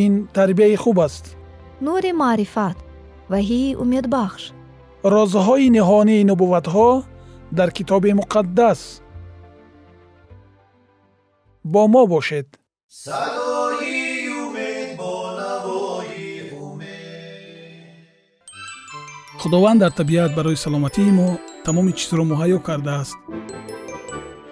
ин тарбияи хуб аст. Нури маърифат ваҳии умедбахш. Розҳои ниҳонии нубувватҳо дар китоби муқаддас. Бо мо бошед. Садои умед бо навои умед. Худованд дар табиат барои саломатии мо тамоми чизро муҳайё кардааст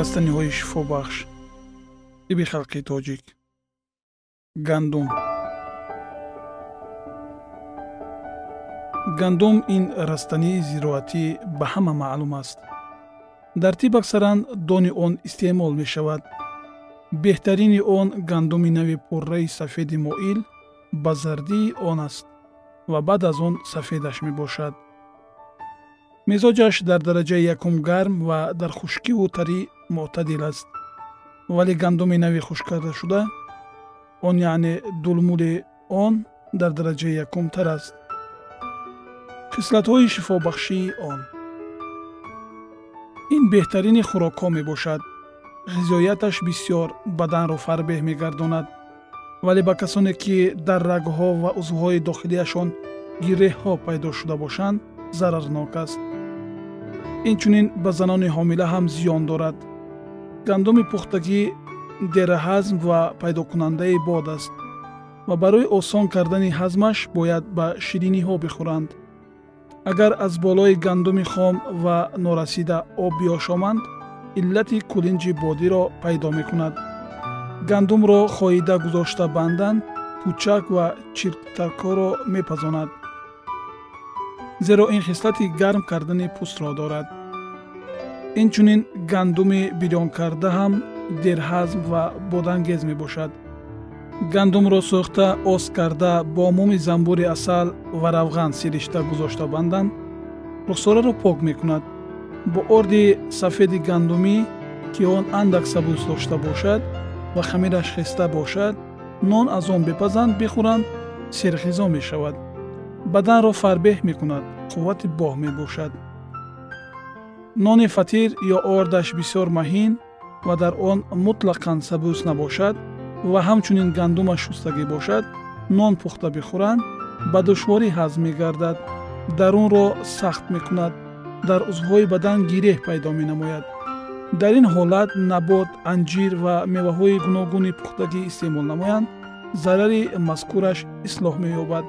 растаниҳои шифобахш тиби халқи тоҷик гандум. Гандум ин растании зироатӣ ба ҳама маълум аст. Дар тиб аксаран дони он истеъмол мешавад. Беҳтарини он гандуми нави пурраи сафеди моил ба зардии он аст ва баъд аз он сафедаш мебошад. Мизоҷаш дар дараҷаи якум гарм ва дар хушкиву тарӣ мӯътадил аст. Вале гандуми нави хушккардашуда он яъне дулмули он дар дараҷаи якумтар аст. Хислатҳои шифобахшии он. Ин беҳтарини хӯрокҳо мебошад. Ғизояташ бисьёр баданро фарбеҳ мегардонад. Вале ба касоне ки дар рагҳо ва узвҳои дохилияшон гиреҳҳо пайдо шуда бошанд зарарнок аст. Инчунин ба занони ҳомила ҳам зиён дорад гандуми пухтагӣ дераҳазм ва пайдокунандаи бод аст. Ва барои осон кардани ҳазмаш бояд ба шириниҳо бихӯранд. Агар аз болои гандуми хом ва норасида об биёшоманд иллати кулинҷи бодиро пайдо мекунад. Гандумро хоида гузошта бандан пӯчак ва чирктаркоро мепазонад. Зеро ин хислати гарм кардани пӯстро дорад инчунин гандуми бирёнкарда ҳам дерҳазм ва бодангез мебошад. гандумро сӯхта оз карда бо муми замбури асал ва равған сиришта гузошта бандан рухсораро пок мекунад. бо орди сафеди гандумӣ ки он андак сабуз дошта бошад ва хамираш хеста бошад нон аз он бепазанд бихӯранд серғизо мешавад. баданро фарбеҳ мекунад қуввати боҳ мебошад нони фатир ё ордаш бисёр маҳин ва дар он мутлақан сабуз набошад ва ҳамчунин гандумаш шустагӣ бошад нон пухта бихӯранд ба душворӣ ҳазм мегардад дарунро сахт мекунад дар узвҳои бадан гиреҳ пайдо менамояд. Дар ин ҳолат набот анҷир ва меваҳои гуногуни пухтагӣ истеъмол намоянд зарари мазкураш ислоҳ меёбад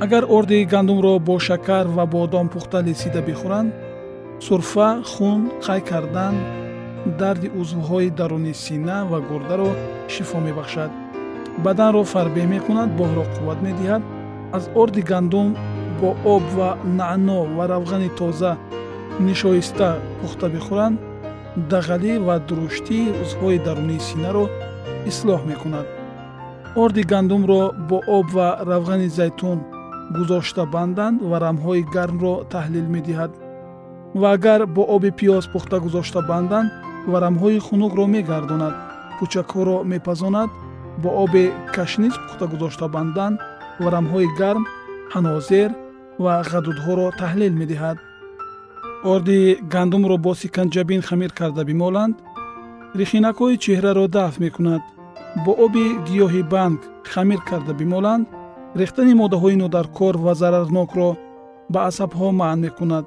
агар орди гандумро бо шакар ва бодом пухта лесида бихӯранд сурфа хун қай кардан дарди узвҳои даруни сина ва гурдаро шифо мебахшад. Баданро фарбеҳ мекунад боҳро қувват медиҳад. Аз орди гандум бо об ва наъно ва равғани тоза нишоиста пухта бихӯранд дағалӣ ва дуруштии узвҳои дарунии синаро ислоҳ мекунад. Орди гандумро бо об ва равғани зайтун гузошта банданд ва рамҳои гармро таҳлил медиҳад. Ва агар бо оби пиёз пухта гузошта банданд варамҳои хунукро мегардонад пӯчакҳоро мепазонад бо оби кашниз пухта гузошта банданд варамҳои гарм ҳанозер ва ғадудҳоро таҳлил медиҳад. Орди гандумро бо сиканҷабин хамир карда бимоланд рихинакҳои чеҳраро дафт мекунад бо оби гиёҳи банк хамир карда бимоланд рехтани моддаҳои нодаркор ва зарарнокро ба асабҳо манъ мекунад.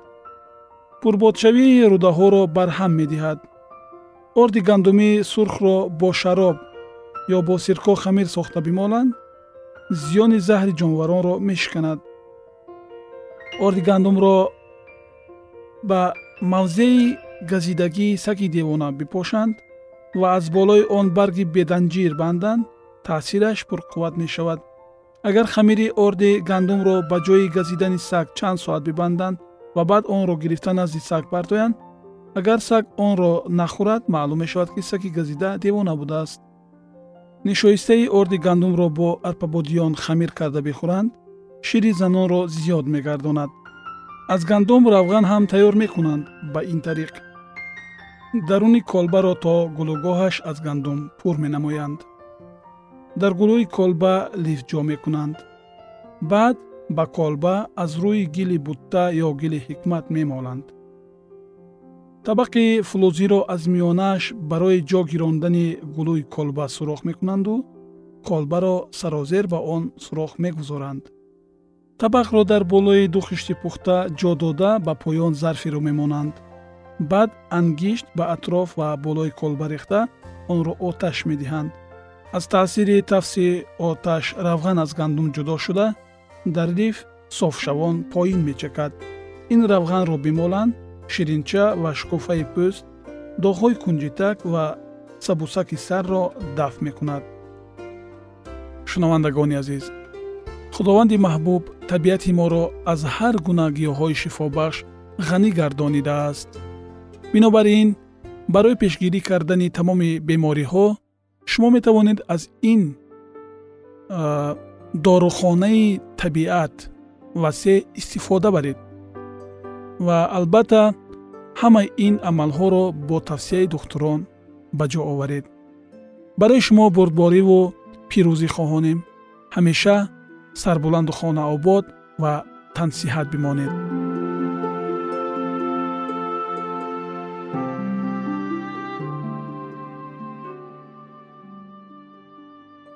пурбодшавии рӯдаҳоро барҳам медиҳад. орди гандумӣ сурхро бо шароб ё бо сирко хамир сохта бимоланд зиёни заҳри ҷонваронро мешиканад орди гандумро ба мавзеи газидагии саги девона бипошанд ва аз болои он барги беданҷир банданд таъсираш пурқувват мешавад агар хамири орди гандумро ба ҷои газидани саг чанд соат бибанданд ва баъд онро гирифта назди саг бардоянд агар саг онро нахӯрад маълум мешавад ки саги газида девона будааст. Нишоистаи орди гандумро бо арпабодиён хамир карда бихӯранд шири занонро зиёд мегардонад. Аз гандум равған ҳам тайёр мекунанд ба ин тариқ. Даруни колбаро то гулӯгоҳаш аз гандум пур менамоянд дар гулӯи колба лифҷо мекунанд. Баъд ба колба аз рӯи гили бутта ё гили ҳикмат мемоланд. Табақи фулузиро аз миёнааш барои ҷо гирондани гулӯи колба сурох мекунанду колбаро сарозер ба он сурох мегузоранд. Табақро дар болои ду хишти пухта ҷо дода ба поён зарферо мемонанд. Баъд ангишт ба атроф ва болои колба рехта онро оташ медиҳанд аз таъсири тафси оташ равған аз гандум ҷудо шуда дар лиф софшавон поин мечакад. Ин равғанро бимоланд ширинча ва шукуфаи пӯст доғҳои кунҷитак ва сабусаки сарро дафт мекунад. Шунавандагони азиз худованди маҳбуб табиати моро аз ҳар гуна гиёҳҳои шифобахш ғанӣ гардонидааст бинобар ин барои пешгирӣ кардани тамоми бемориҳо шумо метавонед аз ин дорухонаи табиат васеъ истифода баред. Ва албатта ҳамаи ин амалҳоро бо тавсияи духтурон ба ҷо оваред. Барои шумо бурдбориву пирӯзӣ хоҳонем. Ҳамеша сарбуланду хонаобод ва тансиҳат бимонед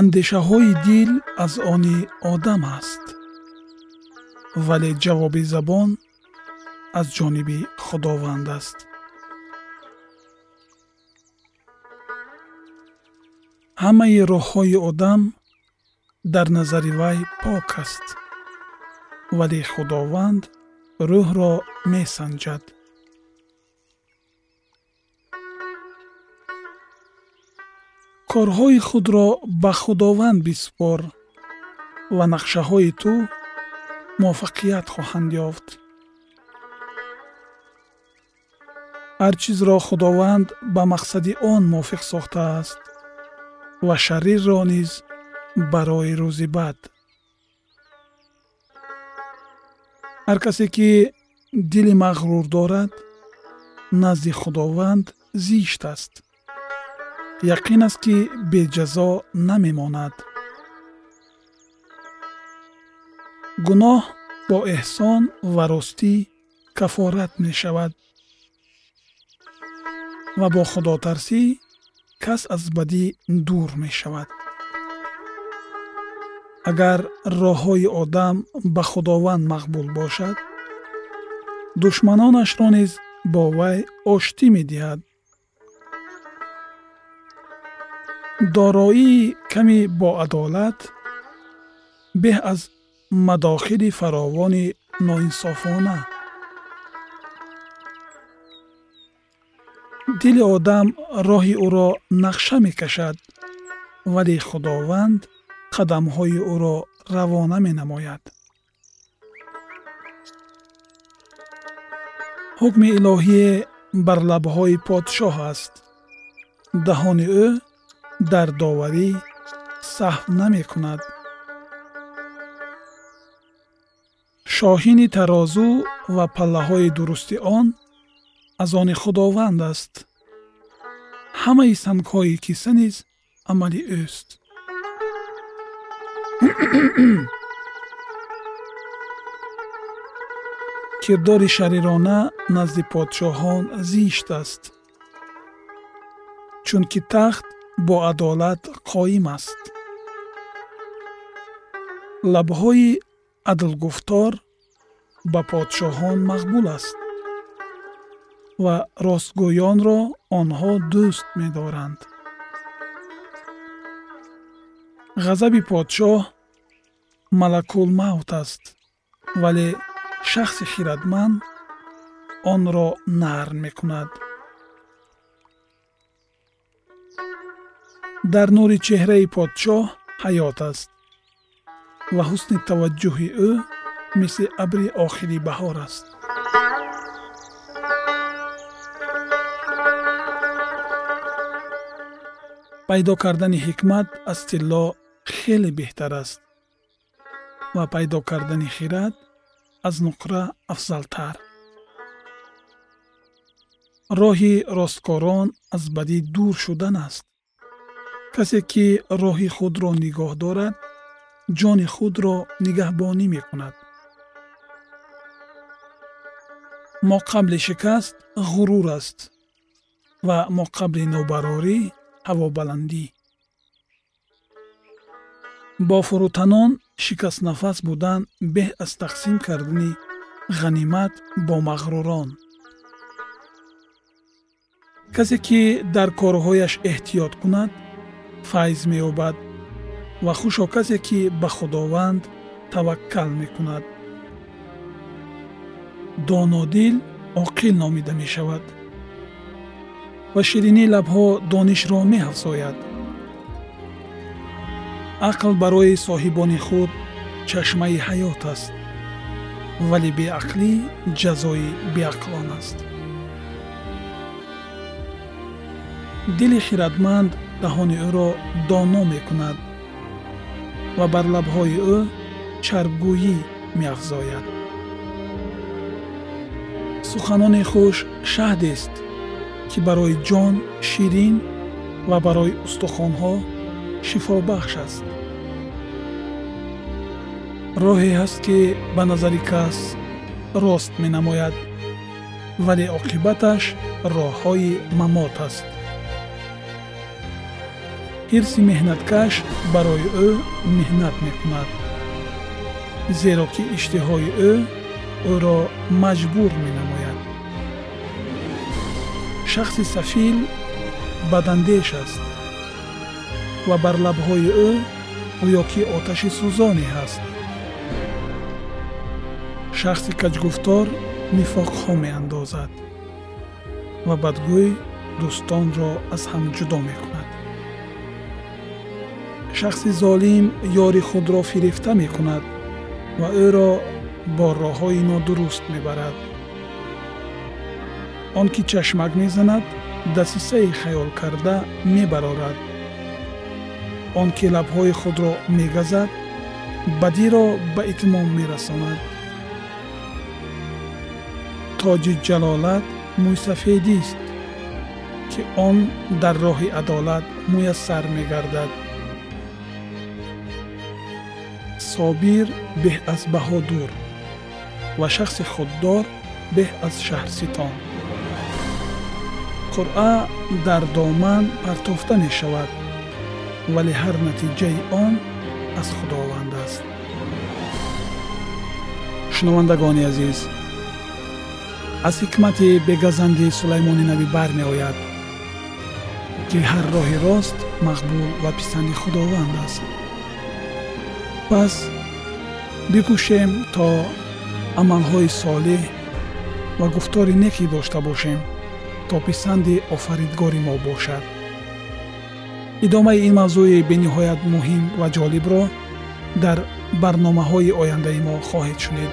андешаҳои дил аз они одам аст. Вале ҷавоби забон аз ҷониби худованд аст. Ҳамаи роҳҳои одам дар назари вай пок аст вале худованд рӯҳро месанҷад корҳои худро ба худованд биспор ва нақшаҳои ту муваффақият хоҳанд ёфт. Ҳар чизро худованд ба мақсади он мувофиқ сохтааст ва шарирро низ барои рӯзи бад. Ҳар касе ки дили мағрур дорад назди худованд зишт аст яқин аст ки беҷазо намемонад. Гуноҳ бо эҳсон ва ростӣ кафорат мешавад. Ва бо худотарсӣ кас аз бадӣ дур мешавад. Агар роҳҳои одам ба худованд мақбул бошад душманонашро низ бо вай оштӣ медиҳад дороии ками боадолат беҳ аз мадохили фаровони ноинсофона дили одам роҳи ӯро нақша мекашад вале худованд қадамҳои ӯро равона менамояд ҳукми илоҳие бар лабҳои подшоҳ аст даҳони ӯ дар доварӣ саҳв намекунад. Шоҳини тарозу ва паллаҳои дурусти он аз они худованд аст. Ҳамаи сангҳои киса низ амали ӯст. Кирдори шарирона назди подшоҳон зишт аст. Чунки тахт бо адолат қоим аст. Лабҳои адлгуфтор ба подшоҳон мақбул аст ва ростгӯёнро онҳо дӯст медоранд. Ғазаби подшоҳ малакулмавт аст вале шахси хиратманд онро нарм мекунад дар нури чеҳраи подшоҳ ҳаёт аст. Ва ҳусни таваҷҷӯҳи ӯ мисли абри охири баҳор аст. Пайдо кардани ҳикмат аз тилло хеле беҳтар аст. Ва пайдо кардани хирад аз нуқра афзалтар. Роҳи росткорон аз бадӣ дур шудан аст касе ки роҳи худро нигоҳ дорад ҷони худро нигаҳбонӣ мекунад. Мо қабли шикаст ғурур аст ва мо қабли нобарорӣ ҳавобаландӣ. Бо фурӯтанон шикастнафас будан беҳ аз тақсим кардани ғанимат бо мағрурон. Касе ки дар корҳояш эҳтиёт кунад файз меёбад ва хушо касе ки ба худованд таваккал мекунад. Донодил оқил номида мешавад ва ширинии лабҳо донишро меафзояд. Ақл барои соҳибони худ чашмаи ҳаёт аст вале беақлӣ ҷазои беақлон аст. Дили хиратманд даҳони ӯро доно мекунад ва бар лабҳои ӯ чарбгӯйӣ меафзояд. Суханони хуш шаҳдест ки барои ҷон ширин ва барои устухонҳо шифобахш аст. Роҳе ҳаст ки ба назари кас рост менамояд вале оқибаташ роҳҳои мамот аст ҳирси меҳнаткаш барои ӯ меҳнат мекунад. Зеро ки иштиҳои ӯ ӯро маҷбур менамояд шахси сафил бадандеш аст ва бар лабҳои ӯ гӯё ки оташи сӯзоне ҳаст шахси каҷгуфтор нифоқҳо меандозад ва бадгӯй дӯстонро аз ҳам ҷудо мекунад шахси золим ёри худро фирифта мекунад ва ӯро бо роҳҳои нодуруст мебарад он ки чашмак мезанад дасисаи хаёл карда мебарорад он ки лабҳои худро мегазад бадиро ба итмом мерасонад тоҷи ҷалолат мӯйсафедист ки он дар роҳи адолат муяссар мегардад собир беҳ аз баҳодур ва шахси худдор беҳ аз шаҳрситон. Қуръа дар доман партофта мешавад вале ҳар натиҷаи он аз худованд аст. Шунавандагони азиз аз ҳикмати бегазанди сулаймони навӣ бармеояд ки ҳар роҳи рост мақбул ва писанди худованд аст пас бикӯшем то амалҳои солеҳ ва гуфтори некӣ дошта бошем то писанди офаридгори мо бошад. Идомаи ин мавзӯи бениҳоят муҳим ва ҷолибро дар барномаҳои ояндаи мо хоҳед шунид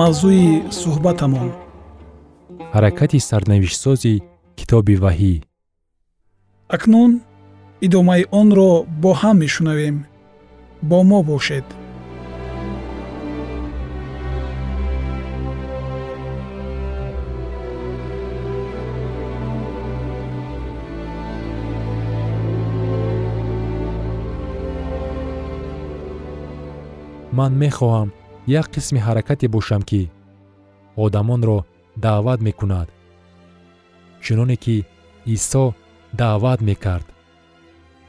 Мавзӯи суҳбатамон. Ҳаракати сарнавиштсози китоби ваҳӣ. Акнун идомаи онро бо ҳам мешунавем. Бо мо бошед. Ман мехоҳам як қисми ҳаракате бошам ки одамонро даъват мекунад. Чуноне ки исо даъват мекард.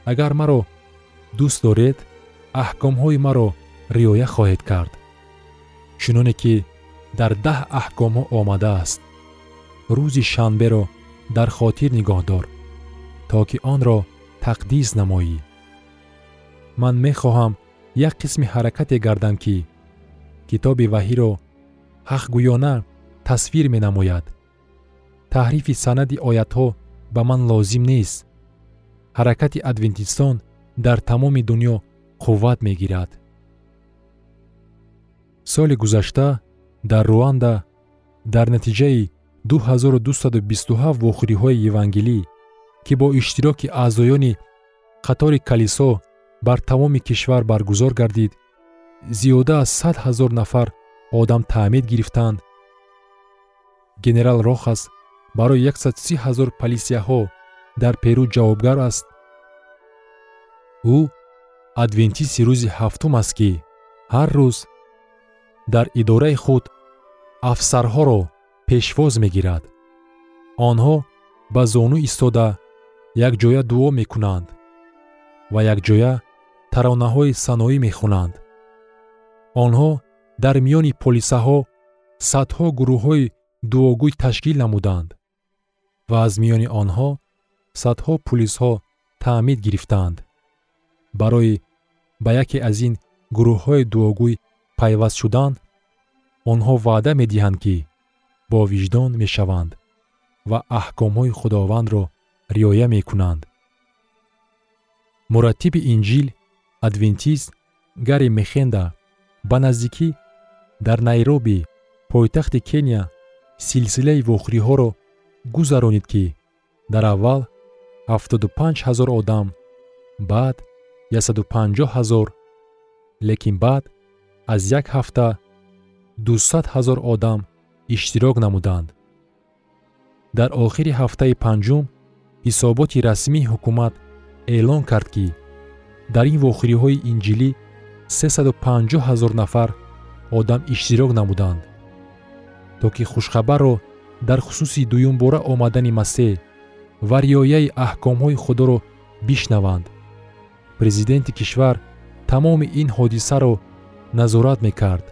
Агар маро дӯст доред аҳкомҳои маро риоя хоҳед кард. Чуноне ки дар даҳ аҳкомҳо омадааст рӯзи шанберо дар хотир нигоҳ дор то ки онро тақдис намоӣ. Ман мехоҳам як қисми ҳаракате гардам ки китоби ваҳиро ҳақгӯёна тасвир менамояд. Таҳрифи санади оятҳо ба ман лозим нест. Ҳаракати адвентистон дар тамоми дунё қувват мегирад. Соли гузашта дар руанда дар натиҷаи 2227 вохӯриҳои евангелӣ ки бо иштироки аъзоёни қатори калисо бар тамоми кишвар баргузор гардид зиёда аз сад ҳазор нафар одам таъмид гирифтанд генерал рохас барои 130 ҳазор полисияҳо дар перу ҷавобгар аст. ӯ адвентиси рӯзи ҳафтум аст ки ҳар рӯз дар идораи худ афсарҳоро пешвоз мегирад. онҳо ба зону истода якҷоя дуо мекунанд ва якҷоя таронаҳои саноӣ мехонанд онҳо дар миёни полисаҳо садҳо гурӯҳҳои дуогӯй ташкил намуданд ва аз миёни онҳо садҳо пулисҳо таъмид гирифтанд барои ба яке аз ин гурӯҳҳои дуогӯй пайваст шудан онҳо ваъда медиҳанд ки бо виҷдон мешаванд ва аҳкомҳои худовандро риоя мекунанд. Мураттиби инҷил адвентист гари мехенда ба наздикӣ дар найроби пойтахти кения силсилаи вохӯриҳоро гузаронид ки дар аввал 75 ҳазор одам баъд 150 ҳазор лекин баъд аз як ҳафта 200 ҳазор одам иштирок намуданд. Дар охири ҳафтаи панҷум ҳисоботи расмии ҳукумат эълон кард ки дар ин вохӯриҳои инҷилӣ 350 ҳазор нафар одам иштирок намуданд. То ки хушхабарро дар хусуси дуюмбора омадани масеҳ ва риояи аҳкомҳои худоро бишнаванд. Президенти кишвар тамоми ин ҳодисаро назорат мекард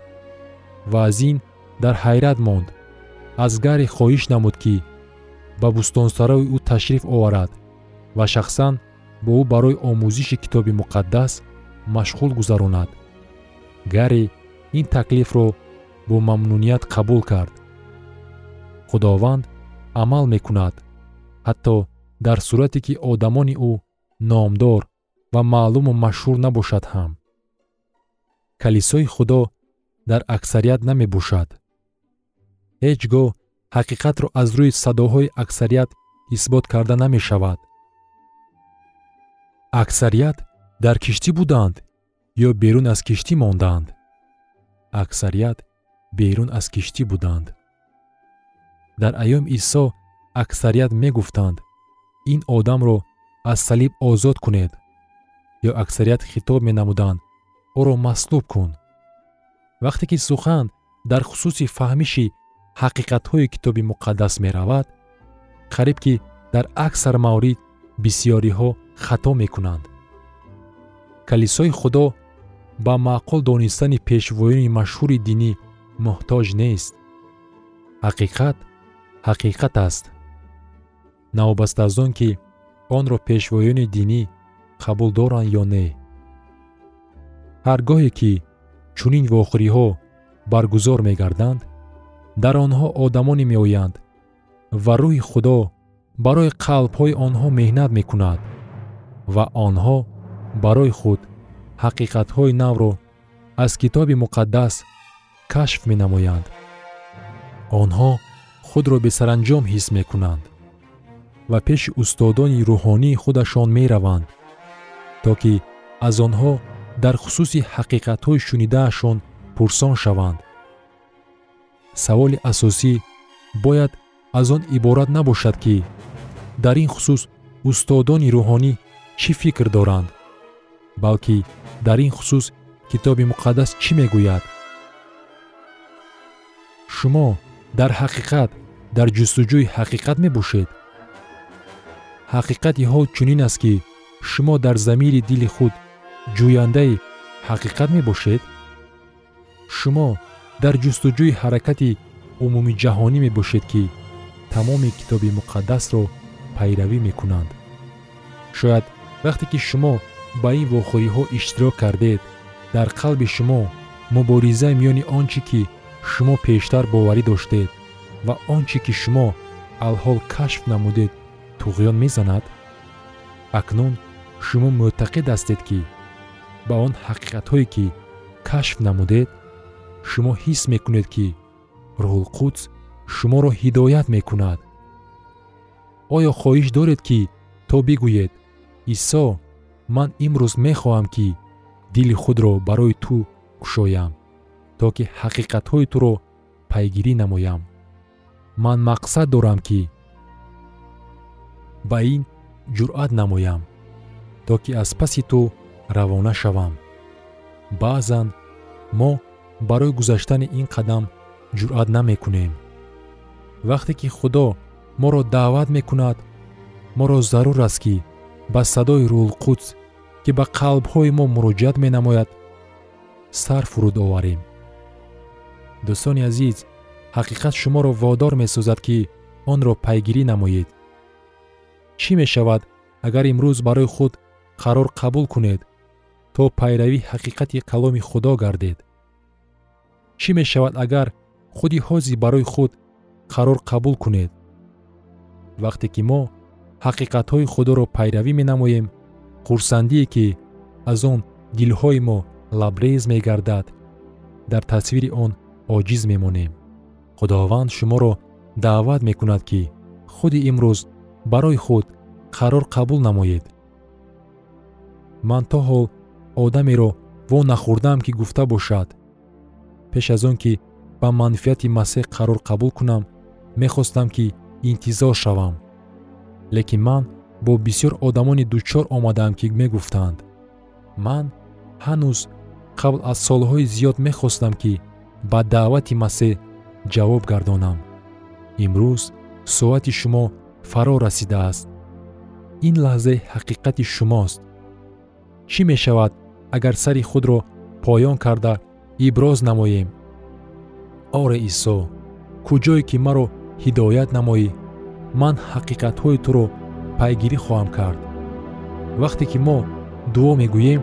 ва аз ин дар ҳайрат монд. Аз гари хоҳиш намуд ки ба бӯстонсарои ӯ ташриф оварад ва шахсан бо ӯ барои омӯзиши китоби муқаддас машғул гузаронад. Гарри ин таклифро бо мамнуният қабул кард. Худованд амал мекунад ҳатто дар сурате ки одамони ӯ номдор ва маълуму машҳур набошад ҳам. Калисои худо дар аксарият намебошад. Ҳеҷ гоҳ ҳақиқатро аз рӯи садоҳои аксарият исбот карда намешавад. Аксарият дар киштӣ буданд ё берун аз киштӣ мондаанд аксарият берун аз киштӣ буданд. Дар айёми исо аксарият мегуфтанд ин одамро аз салиб озод кунед ё аксарият хитоб менамуданд ӯро маслуб кун. Вақте ки сухан дар хусуси фаҳмиши ҳақиқатҳои китоби муқаддас меравад қариб ки дар аксар маврид бисьёриҳо хато мекунанд калисои худо ба маъқул донистани пешвоёни машҳури динӣ муҳтоҷ нест. Ҳақиқат ҳақиқат аст. Навобаста аз он ки онро пешвоёни динӣ қабул доранд ё не. Ҳар гоҳе ки чунин вохӯриҳо баргузор мегарданд дар онҳо одамоне меоянд ва рӯҳи худо барои қалбҳои онҳо меҳнат мекунад ва онҳо барои худ ҳақиқатҳои навро аз китоби муқаддас кашф менамоянд. Онҳо худро бесаранҷом ҳис мекунанд ва пеши устодони рӯҳонии худашон мераванд то ки аз онҳо дар хусуси ҳақиқатҳои шунидаашон пурсон шаванд. Саволи асосӣ бояд аз он иборат набошад ки дар ин хусус устодони рӯҳонӣ чӣ фикр доранд балки дар ин хусус китоби муқаддас чӣ мегӯяд? Шумо дар ҳақиқат дар ҷустуҷӯи ҳақиқат мебошед. Ҳақиқати ҳол чунин аст ки шумо дар замири дили худ ҷӯяндаи ҳақиқат мебошед? Шумо дар ҷустуҷӯи ҳаракати умумиҷаҳонӣ мебошед ки тамоми китоби муқаддасро пайравӣ мекунанд. Шояд вақте ки шумо ба ин вохӯриҳо иштирок кардед. Дар қалби шумо мубориза миёни он чӣ ки шумо пештар боварӣ доштед ва он чӣ ки шумо алҳол кашф намудед туғён мезанад? Акнун шумо мӯътақид ҳастед ки ба он ҳақиқатҳое ки кашф намудед шумо ҳис мекунед ки рӯҳулқудс шуморо ҳидоят мекунад. Оё хоҳиш доред ки то бигӯед исо ман имрӯз мехоҳам ки дили худро барои ту кушоям то ки ҳақиқатҳои туро пайгирӣ намоям. Ман мақсад дорам ки ба ин ҷуръат намоям то ки аз паси ту равона шавам. Баъзан мо барои гузаштани ин қадам ҷуръат намекунем. Вақте ки худо моро даъват мекунад моро зарур аст ки ба садои рӯҳулқудс ки ба қалбҳои мо муроҷиат менамояд сар фуруд оварем. Дӯстони азиз ҳақиқат шуморо водор месозад ки онро пайгирӣ намоед. Чӣ мешавад агар имрӯз барои худ қарор қабул кунед то пайравии ҳақиқати каломи худо гардед? Чӣ мешавад агар худи ҳозир барои худ қарор қабул кунед? Вақте ки мо ҳақиқатҳои худоро пайравӣ менамоем хурсандие ки аз он дилҳои мо лабрез мегардад дар тасвири он оҷиз мемонем. Худованд шуморо даъват мекунад ки худи имрӯз барои худ қарор қабул намоед. Ман то ҳол одамеро во нахӯрдаам ки гуфта бошад. Пеш аз он ки ба манфиати масеҳ қарор қабул кунам мехостам ки интизор шавам лекин ман бо бисёр одамоне дучор омадаам ки мегуфтанд. Ман ҳанӯз қабл аз солҳои зиёд мехостам ки ба даъвати масеҳ ҷавоб гардонам. Имрӯз соати шумо фаро расидааст. Ин лаҳзаи ҳақиқати шумост. Чӣ мешавад агар сари худро поён карда иброз намоем? Оре исо куҷое ки маро ҳидоят намоӣ ман ҳақиқатҳои туро пайгирӣ хоҳам кард. Вақте ки мо дуо мегӯем